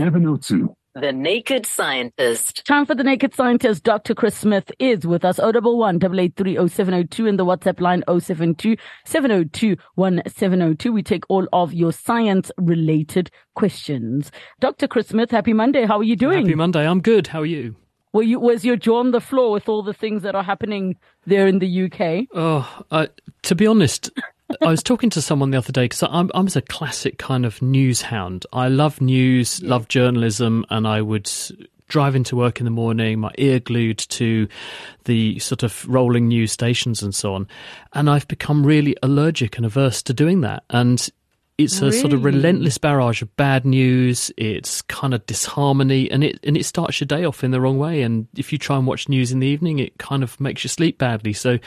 702. The Naked Scientist. Time for the Naked Scientist. Dr. Chris Smith is with us. 011 883 0702 and the WhatsApp line 072 702 1702. We take all of your science related questions. Dr. Chris Smith, happy Monday. How are you doing? Happy Monday. I'm good. How are you? Were you, was your jaw on the floor with all the things that are happening there in the UK? Oh, uh, to be honest, I was talking to someone the other day because I'm I'm a classic kind of news hound. I love news, yeah. love journalism, and I would drive into work in the morning, my ear glued to the sort of rolling news stations and so on. And I've become really allergic and averse to doing that. And it's a really? sort of relentless barrage of bad news. It's kind of disharmony, and it and it starts your day off in the wrong way. And if you try and watch news in the evening, it kind of makes you sleep badly. So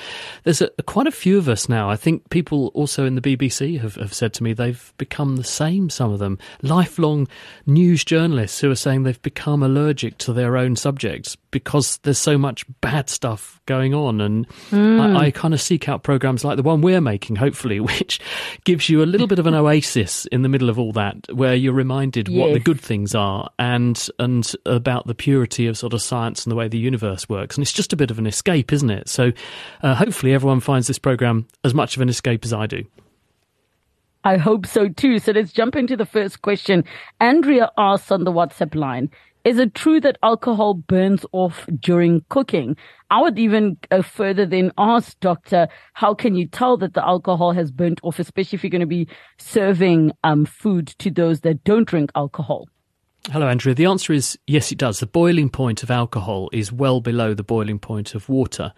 there's a, quite a few of us now. I think people also in the BBC have, have said to me they've become the same. Some of them, lifelong news journalists, who are saying they've become allergic to their own subjects because there's so much bad stuff going on. And mm. I, I kind of seek out programs like the one we're making, hopefully, which gives you a little bit of an oasis in the middle of all that, where you're reminded yes. what the good things are and and about the purity of sort of science and the way the universe works. And it's just a bit of an escape, isn't it? So uh, hopefully everyone finds this program as much of an escape as I do. I hope so too. So let's jump into the first question. Andrea asks on the WhatsApp line, is it true that alcohol burns off during cooking? I would even further than ask, doctor, how can you tell that the alcohol has burnt off, especially if you're going to be serving um, food to those that don't drink alcohol? Hello, Andrea. The answer is yes, it does. The boiling point of alcohol is well below the boiling point of water.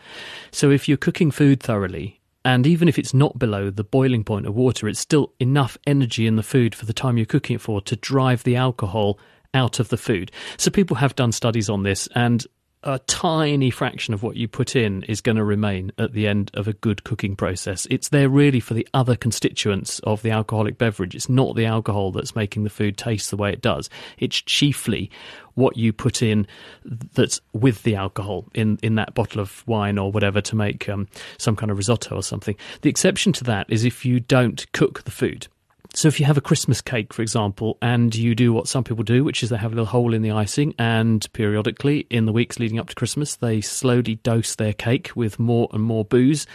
So if you're cooking food thoroughly, and even if it's not below the boiling point of water, it's still enough energy in the food for the time you're cooking it for to drive the alcohol out of the food. So people have done studies on this, and a tiny fraction of what you put in is going to remain at the end of a good cooking process. It's there really for the other constituents of the alcoholic beverage. It's not the alcohol that's making the food taste the way it does. It's chiefly what you put in that's with the alcohol in, in that bottle of wine or whatever to make um, some kind of risotto or something. The exception to that is if you don't cook the food. So if you have a Christmas cake, for example, and you do what some people do, which is they have a little hole in the icing, and periodically in the weeks leading up to Christmas, they slowly dose their cake with more and more booze,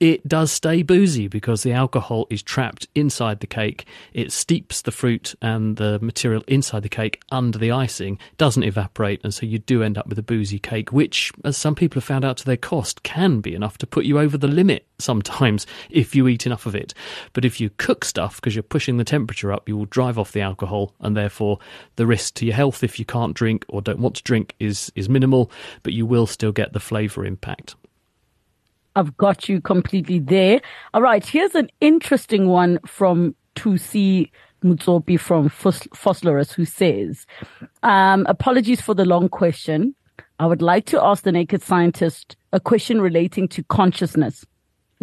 it does stay boozy because the alcohol is trapped inside the cake. It steeps the fruit and the material inside the cake under the icing, doesn't evaporate, and so you do end up with a boozy cake, which, as some people have found out to their cost, can be enough to put you over the limit sometimes if you eat enough of it. But if you cook stuff because you're pushing the temperature up, you will drive off the alcohol, and therefore the risk to your health if you can't drink or don't want to drink is, is minimal, but you will still get the flavour impact. I've got you completely there. All right, here's an interesting one from Tusi Mutsopi from Phosphorus who says, um, apologies for the long question. I would like to ask the naked scientist a question relating to consciousness.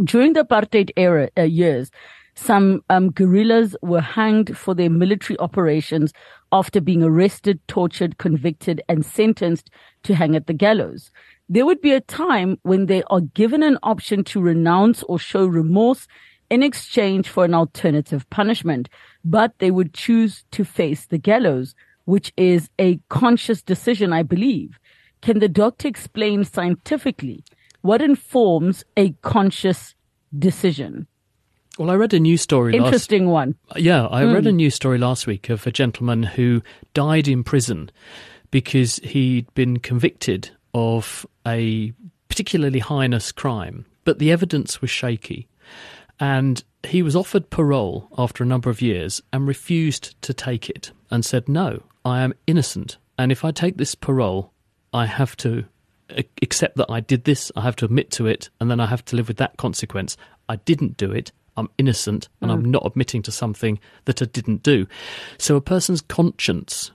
During the apartheid era uh, years, some um, guerrillas were hanged for their military operations after being arrested, tortured, convicted, and sentenced to hang at the gallows there would be a time when they are given an option to renounce or show remorse in exchange for an alternative punishment, but they would choose to face the gallows, which is a conscious decision, I believe. Can the doctor explain scientifically what informs a conscious decision? Well, I read a news story. Interesting last, one. Yeah, I mm. read a hmm. news story last week of a gentleman who died in prison because he'd been convicted of a particularly heinous crime, but the evidence was shaky. And he was offered parole after a number of years and refused to take it and said, No, I am innocent. And if I take this parole, I have to accept that I did this, I have to admit to it, and then I have to live with that consequence. I didn't do it. I'm innocent and mm. I'm not admitting to something that I didn't do. So a person's conscience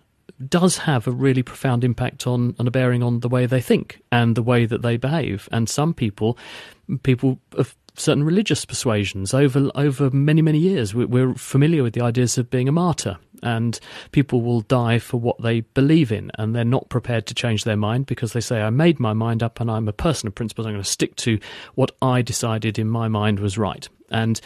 does have a really profound impact on and a bearing on the way they think and the way that they behave. And some people, people of certain religious persuasions over over many many years, we're familiar with the ideas of being a martyr. And people will die for what they believe in, and they're not prepared to change their mind because they say, I made my mind up and I'm a person of principles. I'm going to stick to what I decided in my mind was right. And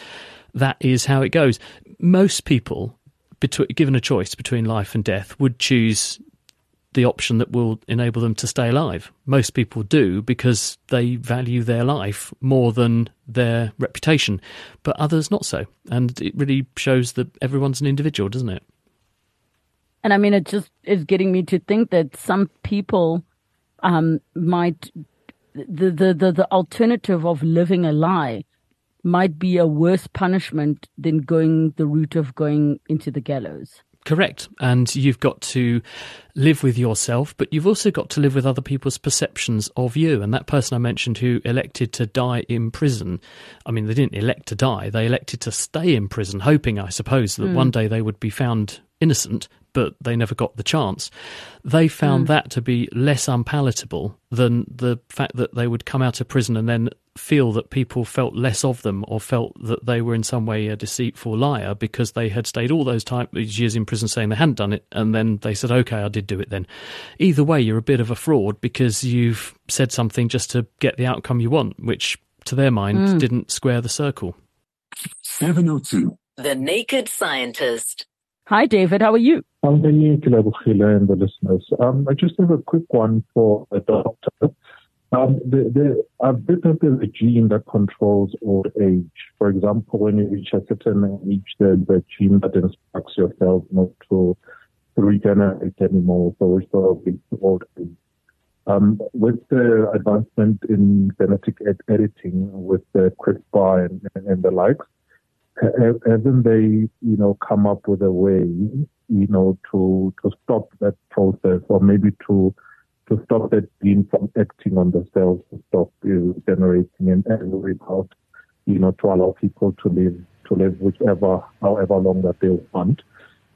that is how it goes. Most people between, given a choice between life and death, would choose the option that will enable them to stay alive. Most people do because they value their life more than their reputation, but others not so. And it really shows that everyone's an individual, doesn't it? And I mean, it just is getting me to think that some people um, might the, the the the alternative of living a lie might be a worse punishment than going the route of going into the gallows. Correct. And you've got to live with yourself, but you've also got to live with other people's perceptions of you. And that person I mentioned who elected to die in prison, I mean, they didn't elect to die, they elected to stay in prison, hoping, I suppose, that mm. one day they would be found innocent, but they never got the chance. They found mm. that to be less unpalatable than the fact that they would come out of prison and then feel that people felt less of them or felt that they were in some way a deceitful liar because they had stayed all those time, years in prison saying they hadn't done it and then they said, okay, I did do it then. Either way, you're a bit of a fraud because you've said something just to get the outcome you want, which to their mind mm. didn't square the circle. 702. The Naked Scientist. Hi, David. How are you? I'm Benny Kilabukhila and the listeners. Um, I just have a quick one for the doctor. Um, the, the, a gene that controls old age. For example, when you reach a certain age, there's a gene that instructs your cells not to regenerate anymore, so we sort of old age. Um, with the advancement in genetic ed- editing, with the CRISPR and, and the likes, haven't they, you know, come up with a way, you know, to to stop that process, or maybe to to stop that gene from acting on the cells, to stop uh, generating an end result, you know, to allow people to live to live whichever, however long that they want.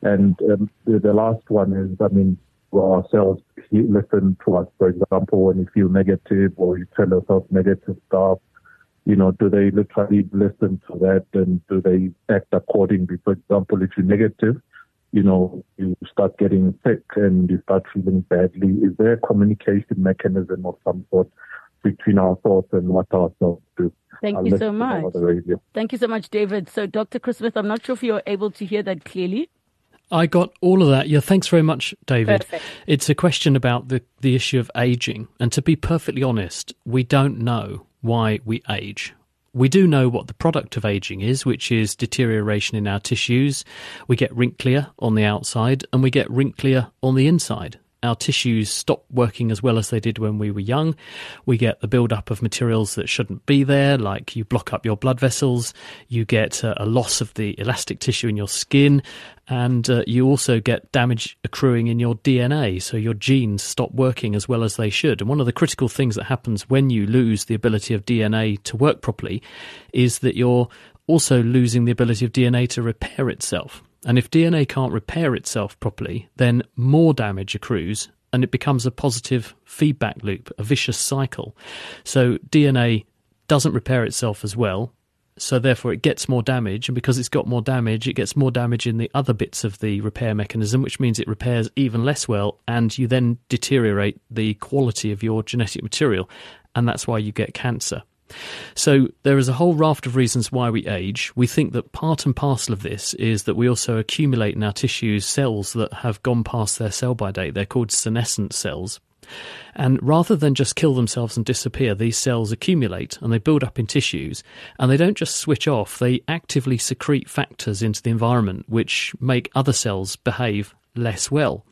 And um, the, the last one is, I mean, our cells listen to us. For example, when you feel negative or you tell yourself negative stuff, you know, do they literally listen to that and do they act accordingly? For example, if you're negative, you know, you start getting sick and you start feeling badly. Is there a communication mechanism of some sort between our thoughts and what our cells do? Thank I'll you so much. Thank you so much, David. So, Dr. Chris Smith, I'm not sure if you're able to hear that clearly. I got all of that. Yeah, thanks very much, David. Perfect. It's a question about the, the issue of aging. And to be perfectly honest, we don't know why we age. We do know what the product of aging is, which is deterioration in our tissues. We get wrinklier on the outside and we get wrinklier on the inside our tissues stop working as well as they did when we were young. We get the buildup of materials that shouldn't be there, like you block up your blood vessels, you get a, a loss of the elastic tissue in your skin, and uh, you also get damage accruing in your DNA. So your genes stop working as well as they should. And one of the critical things that happens when you lose the ability of DNA to work properly is that you're also losing the ability of DNA to repair itself. And if DNA can't repair itself properly, then more damage accrues and it becomes a positive feedback loop, a vicious cycle. So DNA doesn't repair itself as well. So therefore it gets more damage and because it's got more damage, it gets more damage in the other bits of the repair mechanism, which means it repairs even less well and you then deteriorate the quality of your genetic material and that's why you get cancer. So there is a whole raft of reasons why we age. We think that part and parcel of this is that we also accumulate in our tissues cells that have gone past their sell by date. They're called senescent cells. And rather than just kill themselves and disappear, these cells accumulate and they build up in tissues. And they don't just switch off, they actively secrete factors into the environment which make other cells behave less well.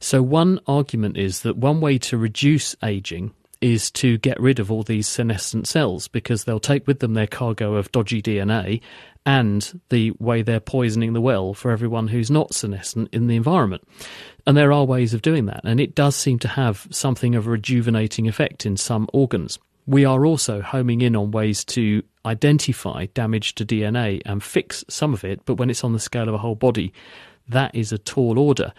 So, one argument is that one way to reduce aging is to get rid of all these senescent cells because they'll take with them their cargo of dodgy DNA and the way they're poisoning the well for everyone who's not senescent in the environment. And there are ways of doing that, and it does seem to have something of a rejuvenating effect in some organs. We are also homing in on ways to identify damage to DNA and fix some of it, but when it's on the scale of a whole body, that is a tall order.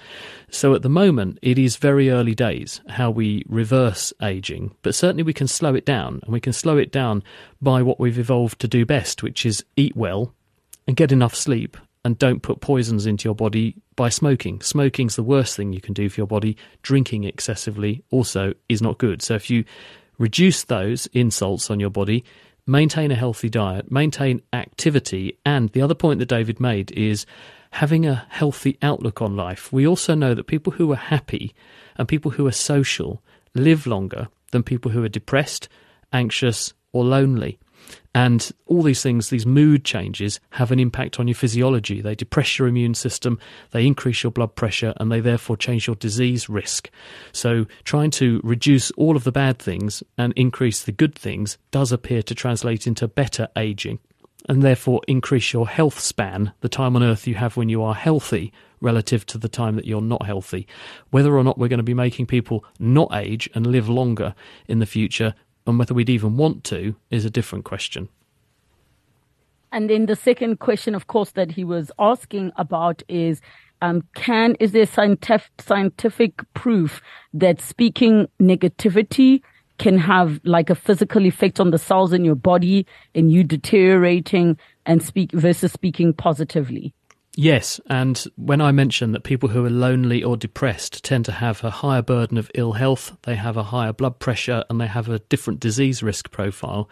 So at the moment, it is very early days how we reverse aging, but certainly we can slow it down, and we can slow it down by what we've evolved to do best, which is eat well and get enough sleep and don't put poisons into your body by smoking. Smoking's the worst thing you can do for your body. Drinking excessively also is not good. So if you reduce those insults on your body, maintain a healthy diet, maintain activity, and the other point that David made is having a healthy outlook on life, we also know that people who are happy and people who are social live longer than people who are depressed, anxious, or lonely. And all these things, these mood changes, have an impact on your physiology. They depress your immune system, they increase your blood pressure, and they therefore change your disease risk. So, trying to reduce all of the bad things and increase the good things does appear to translate into better aging and therefore increase your health span, the time on earth you have when you are healthy relative to the time that you're not healthy. Whether or not we're going to be making people not age and live longer in the future, and whether we'd even want to, is a different question. And then the second question, of course, that he was asking about is um, can is there scientific scientific proof that speaking negativity can have like a physical effect on the cells in your body and you deteriorating and speak versus speaking positively. Yes, and when I mention that people who are lonely or depressed tend to have a higher burden of ill health, they have a higher blood pressure, and they have a different disease risk profile,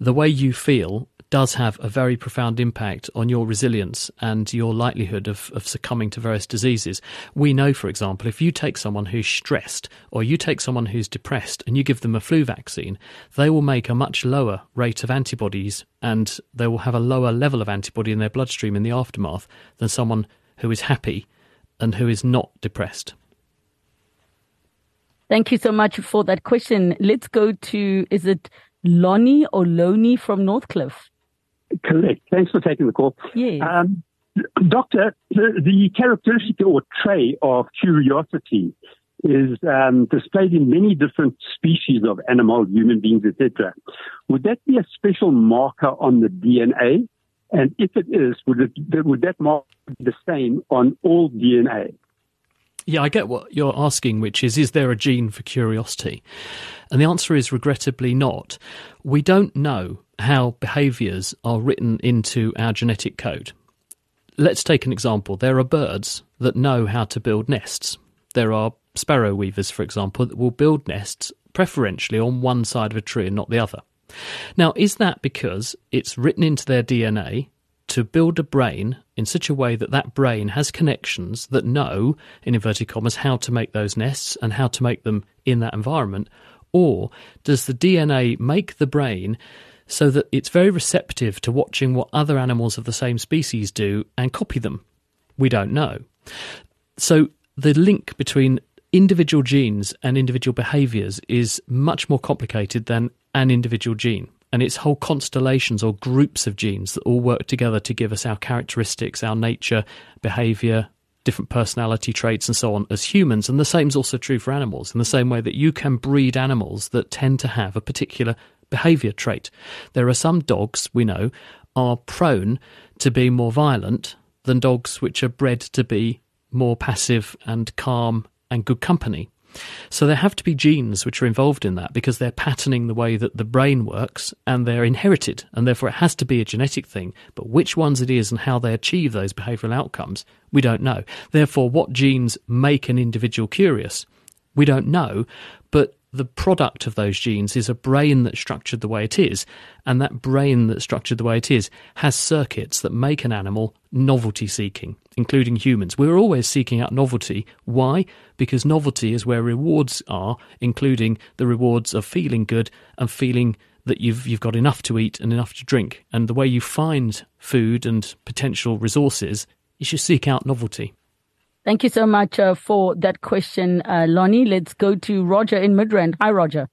the way you feel does have a very profound impact on your resilience and your likelihood of, of succumbing to various diseases. We know, for example, if you take someone who's stressed or you take someone who's depressed and you give them a flu vaccine, they will make a much lower rate of antibodies and they will have a lower level of antibody in their bloodstream in the aftermath than someone who is happy and who is not depressed. Thank you so much for that question. Let's go to, is it Lonnie or Lonnie from Northcliffe? Correct. Thanks for taking the call. Yes. Um, doctor, the, the, characteristic or trait of curiosity is um, displayed in many different species of animal, human beings, etc. Would that be a special marker on the DNA? And if it is, would, it, would that mark be the same on all DNA? Yeah, I get what you're asking, which is is there a gene for curiosity? And the answer is regrettably not. We don't know how behaviours are written into our genetic code. Let's take an example. There are birds that know how to build nests. There are sparrow weavers, for example, that will build nests preferentially on one side of a tree and not the other. Now, is that because it's written into their DNA to build a brain in such a way that that brain has connections that know, in inverted commas, how to make those nests and how to make them in that environment? Or does the DNA make the brain so that it's very receptive to watching what other animals of the same species do and copy them? We don't know. So the link between individual genes and individual behaviors is much more complicated than an individual gene and it's whole constellations or groups of genes that all work together to give us our characteristics, our nature, behavior, different personality traits, and so on as humans. And the same is also true for animals, in the same way that you can breed animals that tend to have a particular behavior trait. There are some dogs we know are prone to be more violent than dogs which are bred to be more passive and calm and good company. So there have to be genes which are involved in that because they're patterning the way that the brain works and they're inherited and therefore it has to be a genetic thing. But which ones it is and how they achieve those behavioral outcomes, we don't know. Therefore, what genes make an individual curious, we don't know. But the product of those genes is a brain that's structured the way it is, and that brain that's structured the way it is has circuits that make an animal novelty seeking, including humans. We're always seeking out novelty. Why? Because novelty is where rewards are, including the rewards of feeling good and feeling that you've you've got enough to eat and enough to drink. And the way you find food and potential resources is you seek out novelty. Thank you so much uh, for that question, uh, Lonnie. Let's go to Roger in Midrand. Hi, Roger.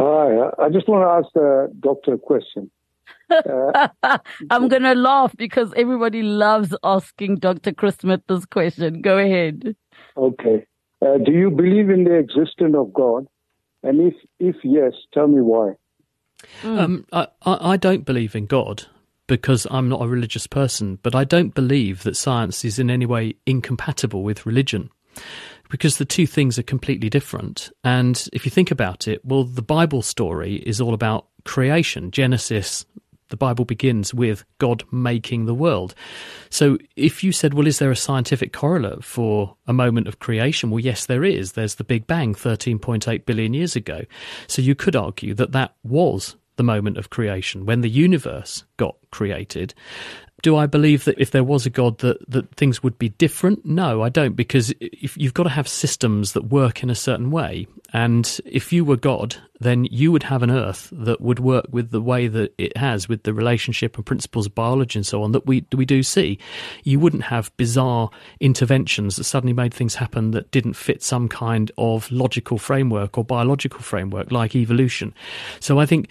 Hi. I just want to ask the doctor a question. Uh, I'm going to laugh because everybody loves asking Dr. Chris Smith this question. Go ahead. Okay. Uh, do you believe in the existence of God? And if, if yes, tell me why. Mm. Um, I, I don't believe in God because I'm not a religious person, but I don't believe that science is in any way incompatible with religion because the two things are completely different. And if you think about it, well, the Bible story is all about creation. Genesis, the Bible begins with God making the world. So if you said, well, is there a scientific correlate for a moment of creation? Well, yes, there is. There's the Big Bang 13.8 billion years ago. So you could argue that that was the moment of creation, when the universe got created. Do I believe that if there was a God that, that things would be different? No, I don't, because if you've got to have systems that work in a certain way. And if you were God, then you would have an earth that would work with the way that it has, with the relationship and principles of biology and so on that we we do see. You wouldn't have bizarre interventions that suddenly made things happen that didn't fit some kind of logical framework or biological framework like evolution. So I think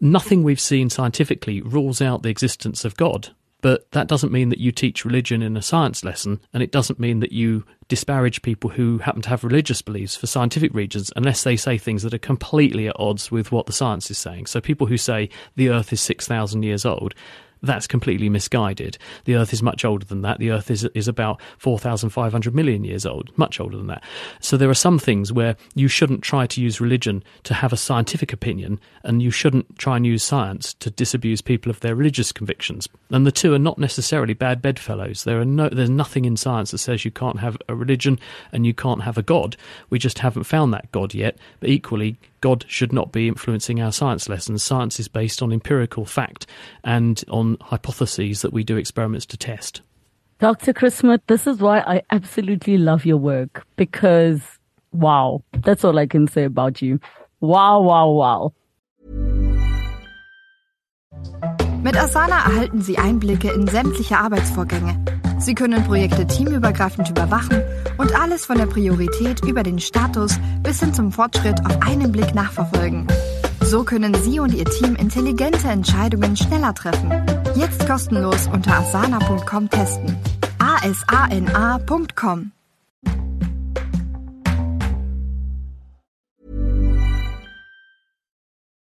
nothing we've seen scientifically rules out the existence of God. But that doesn't mean that you teach religion in a science lesson, and it doesn't mean that you disparage people who happen to have religious beliefs for scientific reasons unless they say things that are completely at odds with what the science is saying. So people who say the earth is 6,000 years old, that's completely misguided. The Earth is much older than that. The Earth is is about four thousand five hundred million years old, much older than that. So there are some things where you shouldn't try to use religion to have a scientific opinion, and you shouldn't try and use science to disabuse people of their religious convictions. And the two are not necessarily bad bedfellows. There are no, there's nothing in science that says you can't have a religion and you can't have a God. We just haven't found that God yet. But equally, God should not be influencing our science lessons. Science is based on empirical fact and on hypotheses that we do experiments to test. Dr. Chris Smith, this is why I absolutely love your work because wow, that's all I can say about you. Wow, wow, wow. Mit Asana erhalten Sie Einblicke in sämtliche Arbeitsvorgänge. Sie können Projekte teamübergreifend überwachen und alles von der Priorität über den Status bis hin zum Fortschritt auf einen Blick nachverfolgen. So können Sie und Ihr Team intelligente Entscheidungen schneller treffen. Jetzt kostenlos unter asana.com testen. asana.com